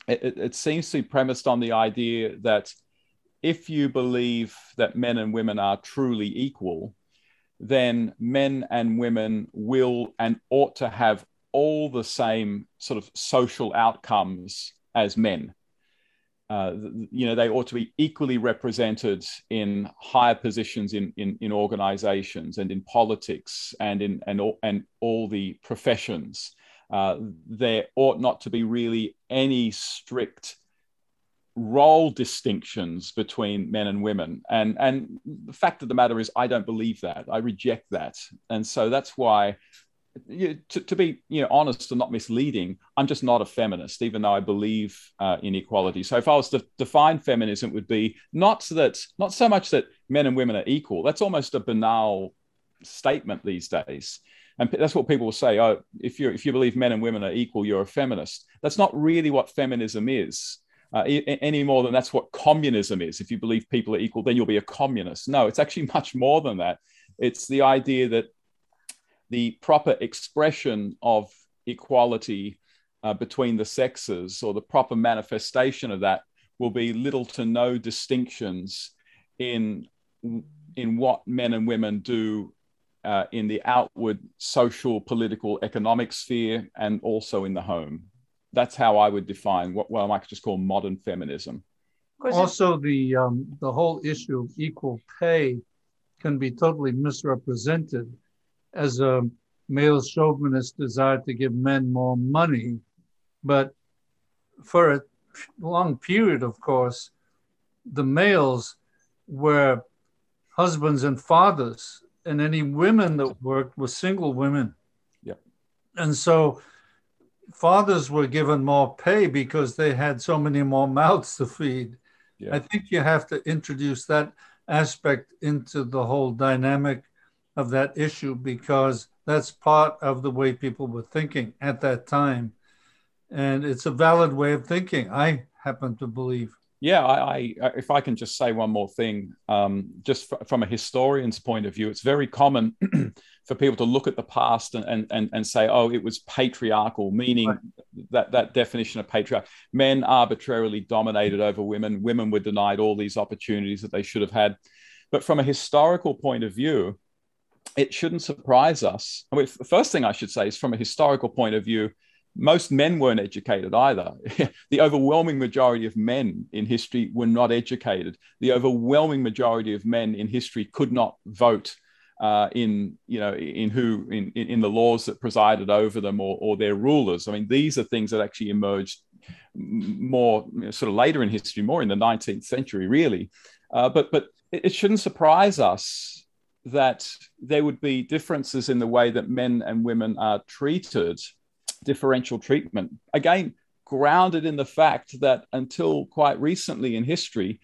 it, it seems to be premised on the idea that if you believe that men and women are truly equal, then men and women will and ought to have all the same sort of social outcomes as men uh, you know, they ought to be equally represented in higher positions in, in, in organizations and in politics and in and all, and all the professions. Uh, there ought not to be really any strict role distinctions between men and women. And, and the fact of the matter is, I don't believe that. I reject that. And so that's why to, to, be you know honest and not misleading i'm just not a feminist even though i believe uh, in equality so if i was to define feminism would be not that not so much that men and women are equal that's almost a banal statement these days and that's what people will say oh if you if you believe men and women are equal you're a feminist that's not really what feminism is uh, any more than that's what communism is. If you believe people are equal then you'll be a communist. No it's actually much more than that. It's the idea that the proper expression of equality uh, between the sexes or the proper manifestation of that will be little to no distinctions in in what men and women do uh, in the outward social, political, economic sphere, and also in the home. That's how I would define what, what I might just call modern feminism. Also, the um, the whole issue of equal pay can be totally misrepresented as a male chauvinist desire to give men more money. But for a long period, of course, the males were husbands and fathers, and any women that worked were single women. Yeah. And so fathers were given more pay because they had so many more mouths to feed. Yeah. I think you have to introduce that aspect into the whole dynamic of that issue because that's part of the way people were thinking at that time. And it's a valid way of thinking, I happen to believe. Yeah, I, I if I can just say one more thing, um, just f- from a historian's point of view, it's very common for people to look at the past and, and, and say, oh, it was patriarchal, meaning right. that, that definition of patriarch. Men arbitrarily dominated over women. Women were denied all these opportunities that they should have had. But from a historical point of view, it shouldn't surprise us. I mean, the first thing I should say is from a historical point of view, most men weren't educated either. the overwhelming majority of men in history were not educated. The overwhelming majority of men in history could not vote uh, in, you know, in who in, in the laws that presided over them or, or their rulers. I mean, these are things that actually emerged more you know, sort of later in history, more in the 19th century, really. Uh, but but it shouldn't surprise us that there would be differences in the way that men and women are treated differential treatment. Again, grounded in the fact that until quite recently in history,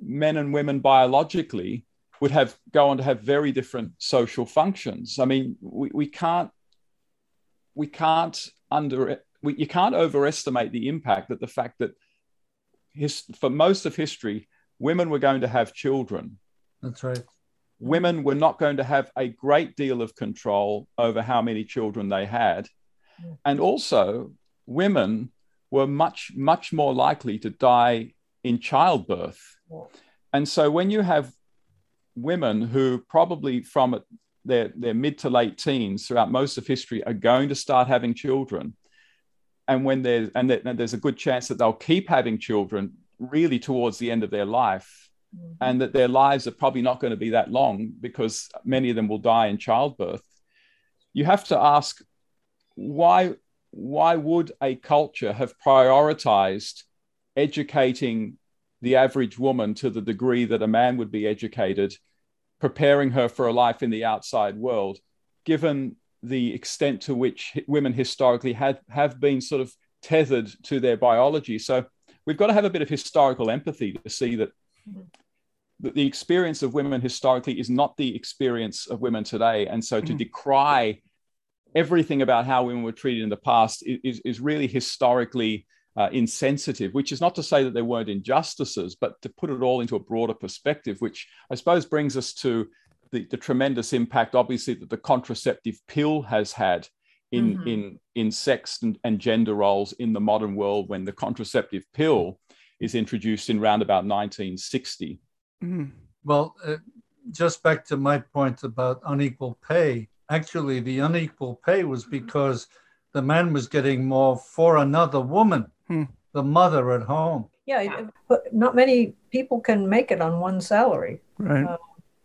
men and women biologically would have go on to have very different social functions. I mean, we, we can't we can't under we, you can't overestimate the impact that the fact that his, for most of history, women were going to have children. That's right. Women were not going to have a great deal of control over how many children they had. And also, women were much, much more likely to die in childbirth. And so, when you have women who probably from their, their mid to late teens throughout most of history are going to start having children, and when there's and, there's a good chance that they'll keep having children really towards the end of their life, mm-hmm. and that their lives are probably not going to be that long because many of them will die in childbirth. You have to ask why why would a culture have prioritized educating the average woman to the degree that a man would be educated, preparing her for a life in the outside world, given the extent to which women historically had have been sort of tethered to their biology. So we've got to have a bit of historical empathy to see that, that the experience of women historically is not the experience of women today. And so to mm-hmm. decry everything about how women were treated in the past is, is really historically uh, insensitive, which is not to say that there weren't injustices, but to put it all into a broader perspective, which I suppose brings us to the, the tremendous impact, obviously, that the contraceptive pill has had in, mm-hmm. in, in sex and, and gender roles in the modern world when the contraceptive pill is introduced in around about 1960. Mm-hmm. Well, uh, just back to my point about unequal pay, actually the unequal pay was because the man was getting more for another woman, hmm. the mother at home. Yeah, but not many people can make it on one salary. Right. Uh,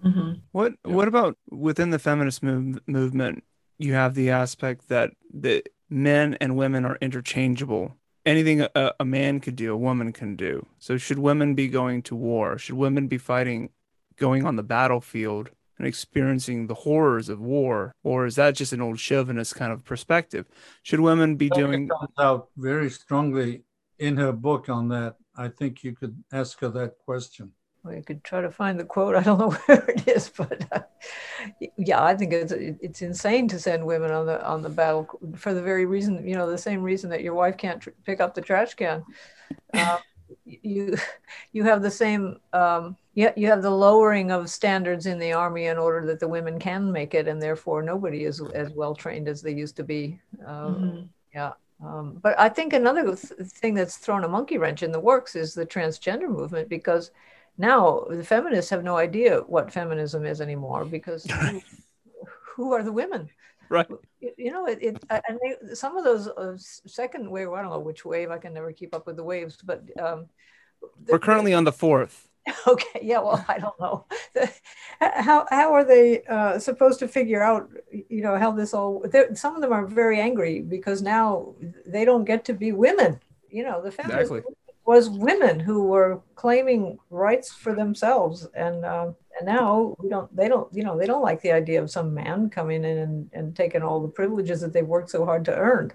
mm-hmm. What yeah. What about within the feminist move, movement? You have the aspect that the men and women are interchangeable. Anything a, a man could do, a woman can do. So, should women be going to war? Should women be fighting, going on the battlefield? And experiencing the horrors of war, or is that just an old chauvinist kind of perspective? Should women be doing? Comes out very strongly in her book on that. I think you could ask her that question. Well, you could try to find the quote. I don't know where it is, but uh, yeah, I think it's it's insane to send women on the on the battle for the very reason, you know, the same reason that your wife can't tr- pick up the trash can. Uh, you you have the same um, yeah you have the lowering of standards in the army in order that the women can make it and therefore nobody is as well trained as they used to be um, mm-hmm. yeah um, but i think another th- thing that's thrown a monkey wrench in the works is the transgender movement because now the feminists have no idea what feminism is anymore because who, who are the women right. You know it, it and they, some of those uh, second wave i don't know which wave i can never keep up with the waves but um, we're currently on the fourth. Okay yeah well i don't know. How, how are they uh, supposed to figure out you know how this all some of them are very angry because now they don't get to be women you know the feminist exactly. Was women who were claiming rights for themselves and um, And now we don't, they don't, you know, they don't like the idea of some man coming in and, and taking all the privileges that they've worked so hard to earn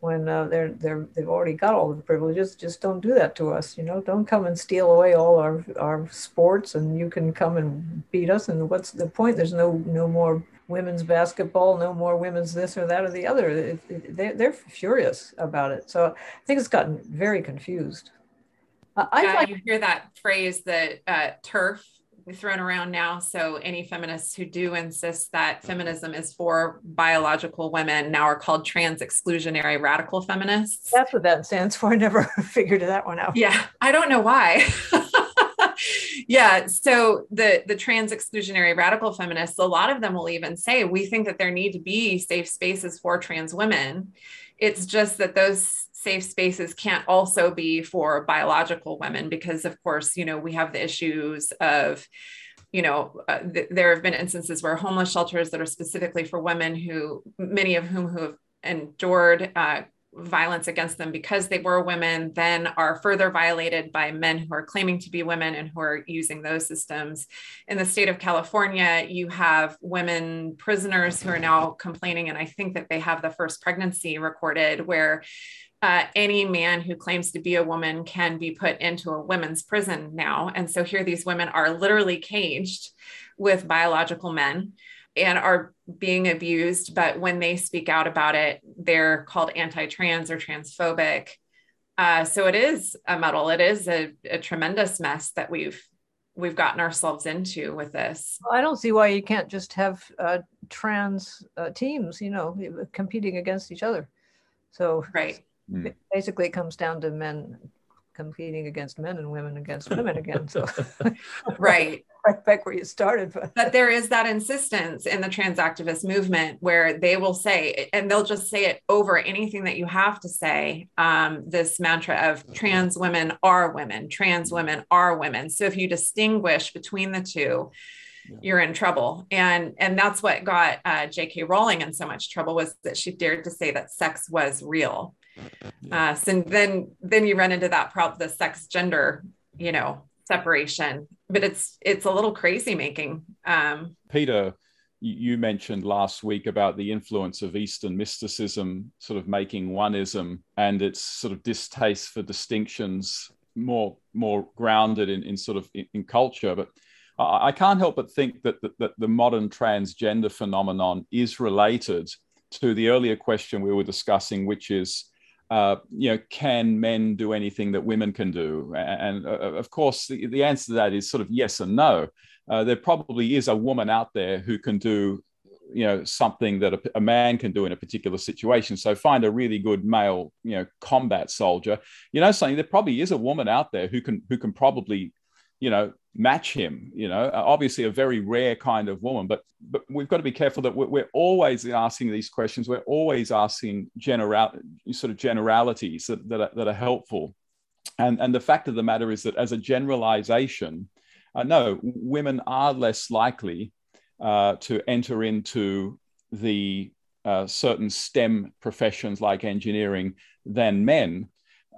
when uh, they're they're they've already got all the privileges. Just don't do that to us. You know, don't come and steal away all our our sports, and you can come and beat us. And what's the point? There's no no more women's basketball, no more women's this or that or the other. It, it, they're, they're furious about it. So I think it's gotten very confused. I yeah, like- you hear that phrase that uh, TERF thrown around now. So any feminists who do insist that feminism is for biological women now are called trans exclusionary radical feminists. That's what that stands for. I never figured that one out. Yeah, I don't know why. yeah, so the the trans exclusionary radical feminists, a lot of them will even say we think that there need to be safe spaces for trans women. It's just that those safe spaces can't also be for biological women because of course you know we have the issues of you know uh, th- there have been instances where homeless shelters that are specifically for women who many of whom who have endured uh, violence against them because they were women then are further violated by men who are claiming to be women and who are using those systems. In the state of California, you have women prisoners who are now complaining, and I think that they have the first pregnancy recorded where uh, any man who claims to be a woman can be put into a women's prison now. And so here these women are literally caged with biological men and are being abused. But when they speak out about it, they're called anti trans or transphobic. Uh, so it is a muddle. It is a, a tremendous mess that we've we've gotten ourselves into with this. Well, I don't see why you can't just have uh, trans uh, teams, you know, competing against each other. So right. Mm. Basically, it comes down to men competing against men and women against women again. So, right. Right back where you started. But. but there is that insistence in the trans activist movement where they will say, and they'll just say it over anything that you have to say um, this mantra of trans women are women, trans women are women. So if you distinguish between the two, you're in trouble and and that's what got uh, jk rowling in so much trouble was that she dared to say that sex was real uh, so then then you run into that problem, the sex gender, you know, separation. But it's it's a little crazy making. Um, Peter, you mentioned last week about the influence of Eastern mysticism, sort of making oneism and its sort of distaste for distinctions more more grounded in, in sort of in, in culture. But I, I, can't help but think that, that, that the modern transgender phenomenon is related to the earlier question we were discussing, which is uh, you know, can men do anything that women can do? And uh, of course, the, the, answer to that is sort of yes and no. Uh, there probably is a woman out there who can do, you know, something that a, a, man can do in a particular situation. So find a really good male, you know, combat soldier. You know, something there probably is a woman out there who can who can probably you know match him you know obviously a very rare kind of woman but but we've got to be careful that we're, we're always asking these questions. We're always asking general sort of generalities that, that, are, that are helpful. And and the fact of the matter is that as a generalization uh, no women are less likely uh, to enter into the uh, certain STEM professions like engineering than men,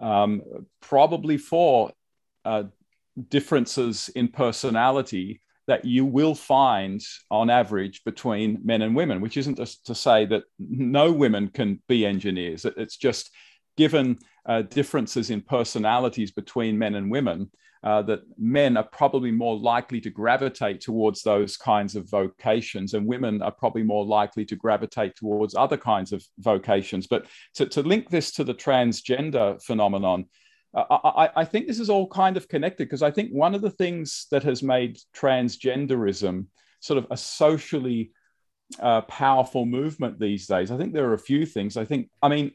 um, probably for uh, differences in personality that you will find on average between men and women, which isn't just to say that no women can be engineers. It's just given uh, differences in personalities between men and women, uh, that men are probably more likely to gravitate towards those kinds of vocations, and women are probably more likely to gravitate towards other kinds of vocations. But to, to link this to the transgender phenomenon, I, I, think this is all kind of connected because I think one of the things that has made transgenderism sort of a socially uh, powerful movement these days, I think there are a few things. I think, I mean,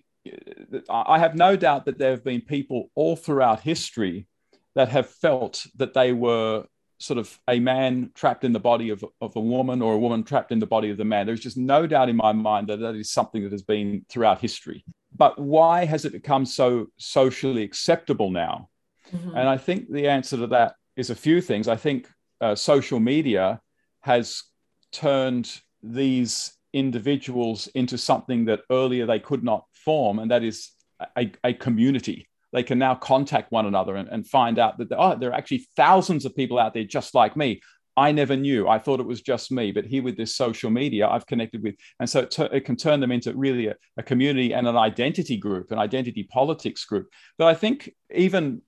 I have no doubt that there have been people all throughout history that have felt that they were sort of a man trapped in the body of, of a woman or a woman trapped in the body of the man. There's just no doubt in my mind that that is something that has been throughout history but why has it become so socially acceptable now? Mm-hmm. And I think the answer to that is a few things. I think uh, social media has turned these individuals into something that earlier they could not form, and that is a, a community. They can now contact one another and, and find out that there are, there are actually thousands of people out there just like me. I never knew. I thought it was just me, but here with this social media, I've connected with, and so it, t- it can turn them into really a, a, community and an identity group, an identity politics group. But I think even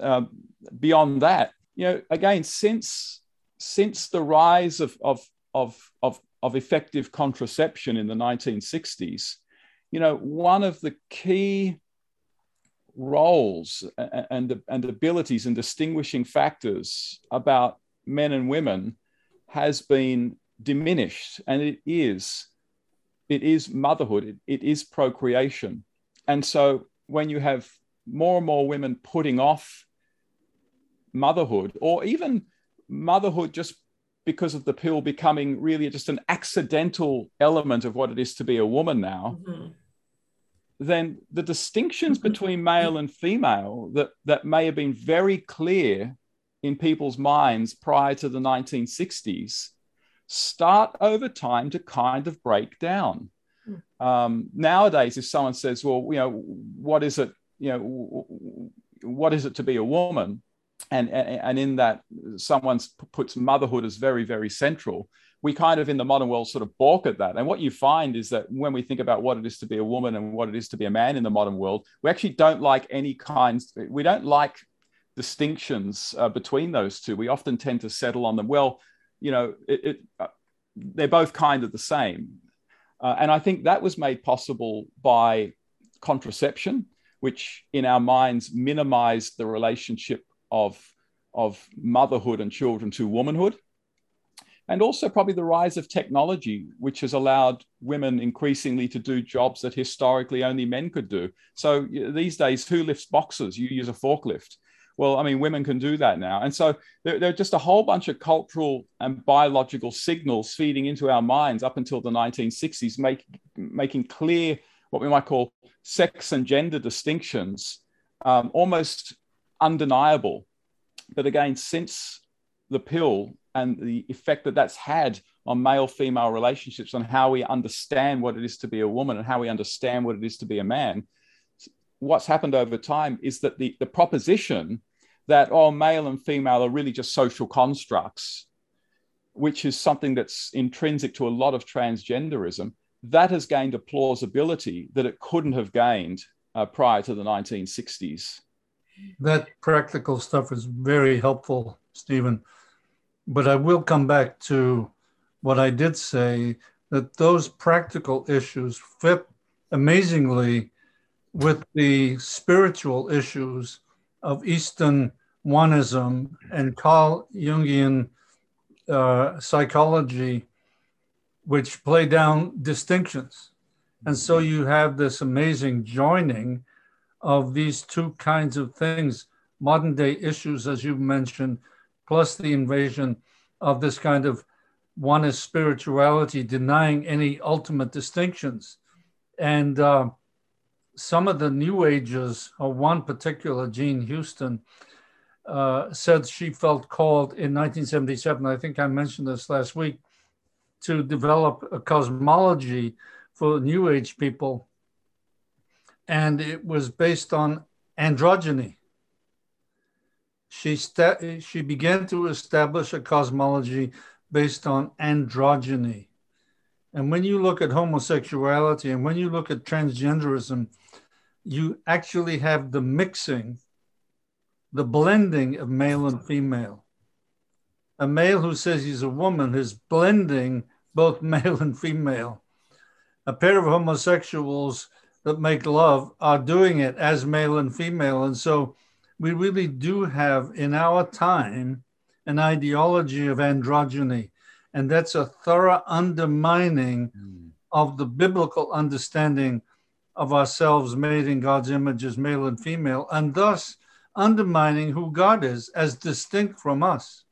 uh, beyond that, you know, again, since since the rise of of of of, of effective contraception in the 1960s, you know, one of the key roles and, and abilities and distinguishing factors about men and women has been diminished and it is it is motherhood it, it is procreation and so when you have more and more women putting off motherhood or even motherhood just because of the pill becoming really just an accidental element of what it is to be a woman now mm-hmm. then the distinctions between male and female that that may have been very clear in people's minds prior to the 1960s start over time to kind of break down. Hmm. Um, nowadays, if someone says, "Well, you know, what is it? You know, what is it to be a woman?" and and in that, someone puts motherhood as very very central. We kind of in the modern world sort of balk at that. And what you find is that when we think about what it is to be a woman and what it is to be a man in the modern world, we actually don't like any kinds. We don't like distinctions uh, between those two. We often tend to settle on them. Well, you know, it, it, uh, they're both kind of the same. Uh, and I think that was made possible by contraception, which in our minds minimized the relationship of, of motherhood and children to womanhood. And also, probably the rise of technology, which has allowed women increasingly to do jobs that historically only men could do. So these days, who lifts boxes? You use a forklift well, I mean, women can do that now. And so there, there, are just a whole bunch of cultural and biological signals feeding into our minds up until the 1960s, make, making clear what we might call sex and gender distinctions um, almost undeniable. But again, since the pill and the effect that that's had on male female relationships, on how we understand what it is to be a woman and how we understand what it is to be a man, what's happened over time is that the, the proposition that oh male and female are really just social constructs which is something that's intrinsic to a lot of transgenderism. That has gained a plausibility that it couldn't have gained uh, prior to the 1960s that practical stuff is very helpful stephen. But i will come back to what i did say that those practical issues fit amazingly with the spiritual issues of Eastern oneism and Carl Jungian uh, psychology, which play down distinctions. And so you have this amazing joining of these two kinds of things, modern day issues, as you mentioned, plus the invasion of this kind of oneism spirituality, denying any ultimate distinctions. And uh, some of the New Ages, or one particular, Jean Houston, uh, said she felt called in 1977. I think I mentioned this last week to develop a cosmology for New Age people, and it was based on androgyny. She sta- she began to establish a cosmology based on androgyny. And when you look at homosexuality and when you look at transgenderism, you actually have the mixing the blending of male and female. A male who says he's a woman is blending both male and female. A pair of homosexuals that make love are doing it as male and female. And so we really do have in our time an ideology of androgyny. And that's a thorough undermining mm. of the biblical understanding of ourselves made in God's image as male and female. And thus, undermining who God is as distinct from us.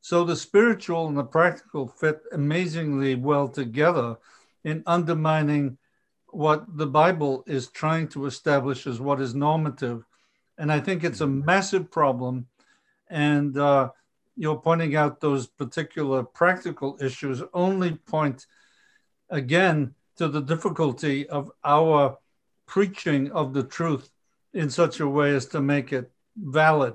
So the spiritual and the practical fit amazingly well together in undermining what the Bible is trying to establish as what is normative. And I think it's a massive problem. And uh, you're pointing out those particular practical issues only point again to the difficulty of our preaching of the truth in such a way as to make it valid,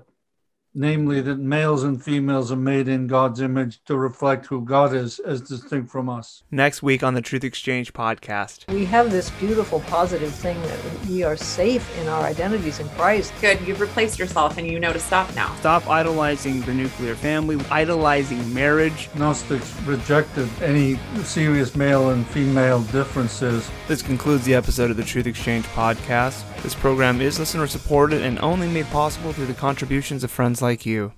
namely that males and females are made in God's image to reflect who God is as distinct from us. Next week on the Truth Exchange podcast. We have this beautiful positive thing that we are safe in our identities in Christ. Good, you've replaced yourself and you know to stop now. Stop idolizing the nuclear family, idolizing marriage. Gnostics rejected any serious male and female differences. This concludes the episode of the Truth Exchange podcast. This program is listener supported and only made possible through the contributions of friends like you.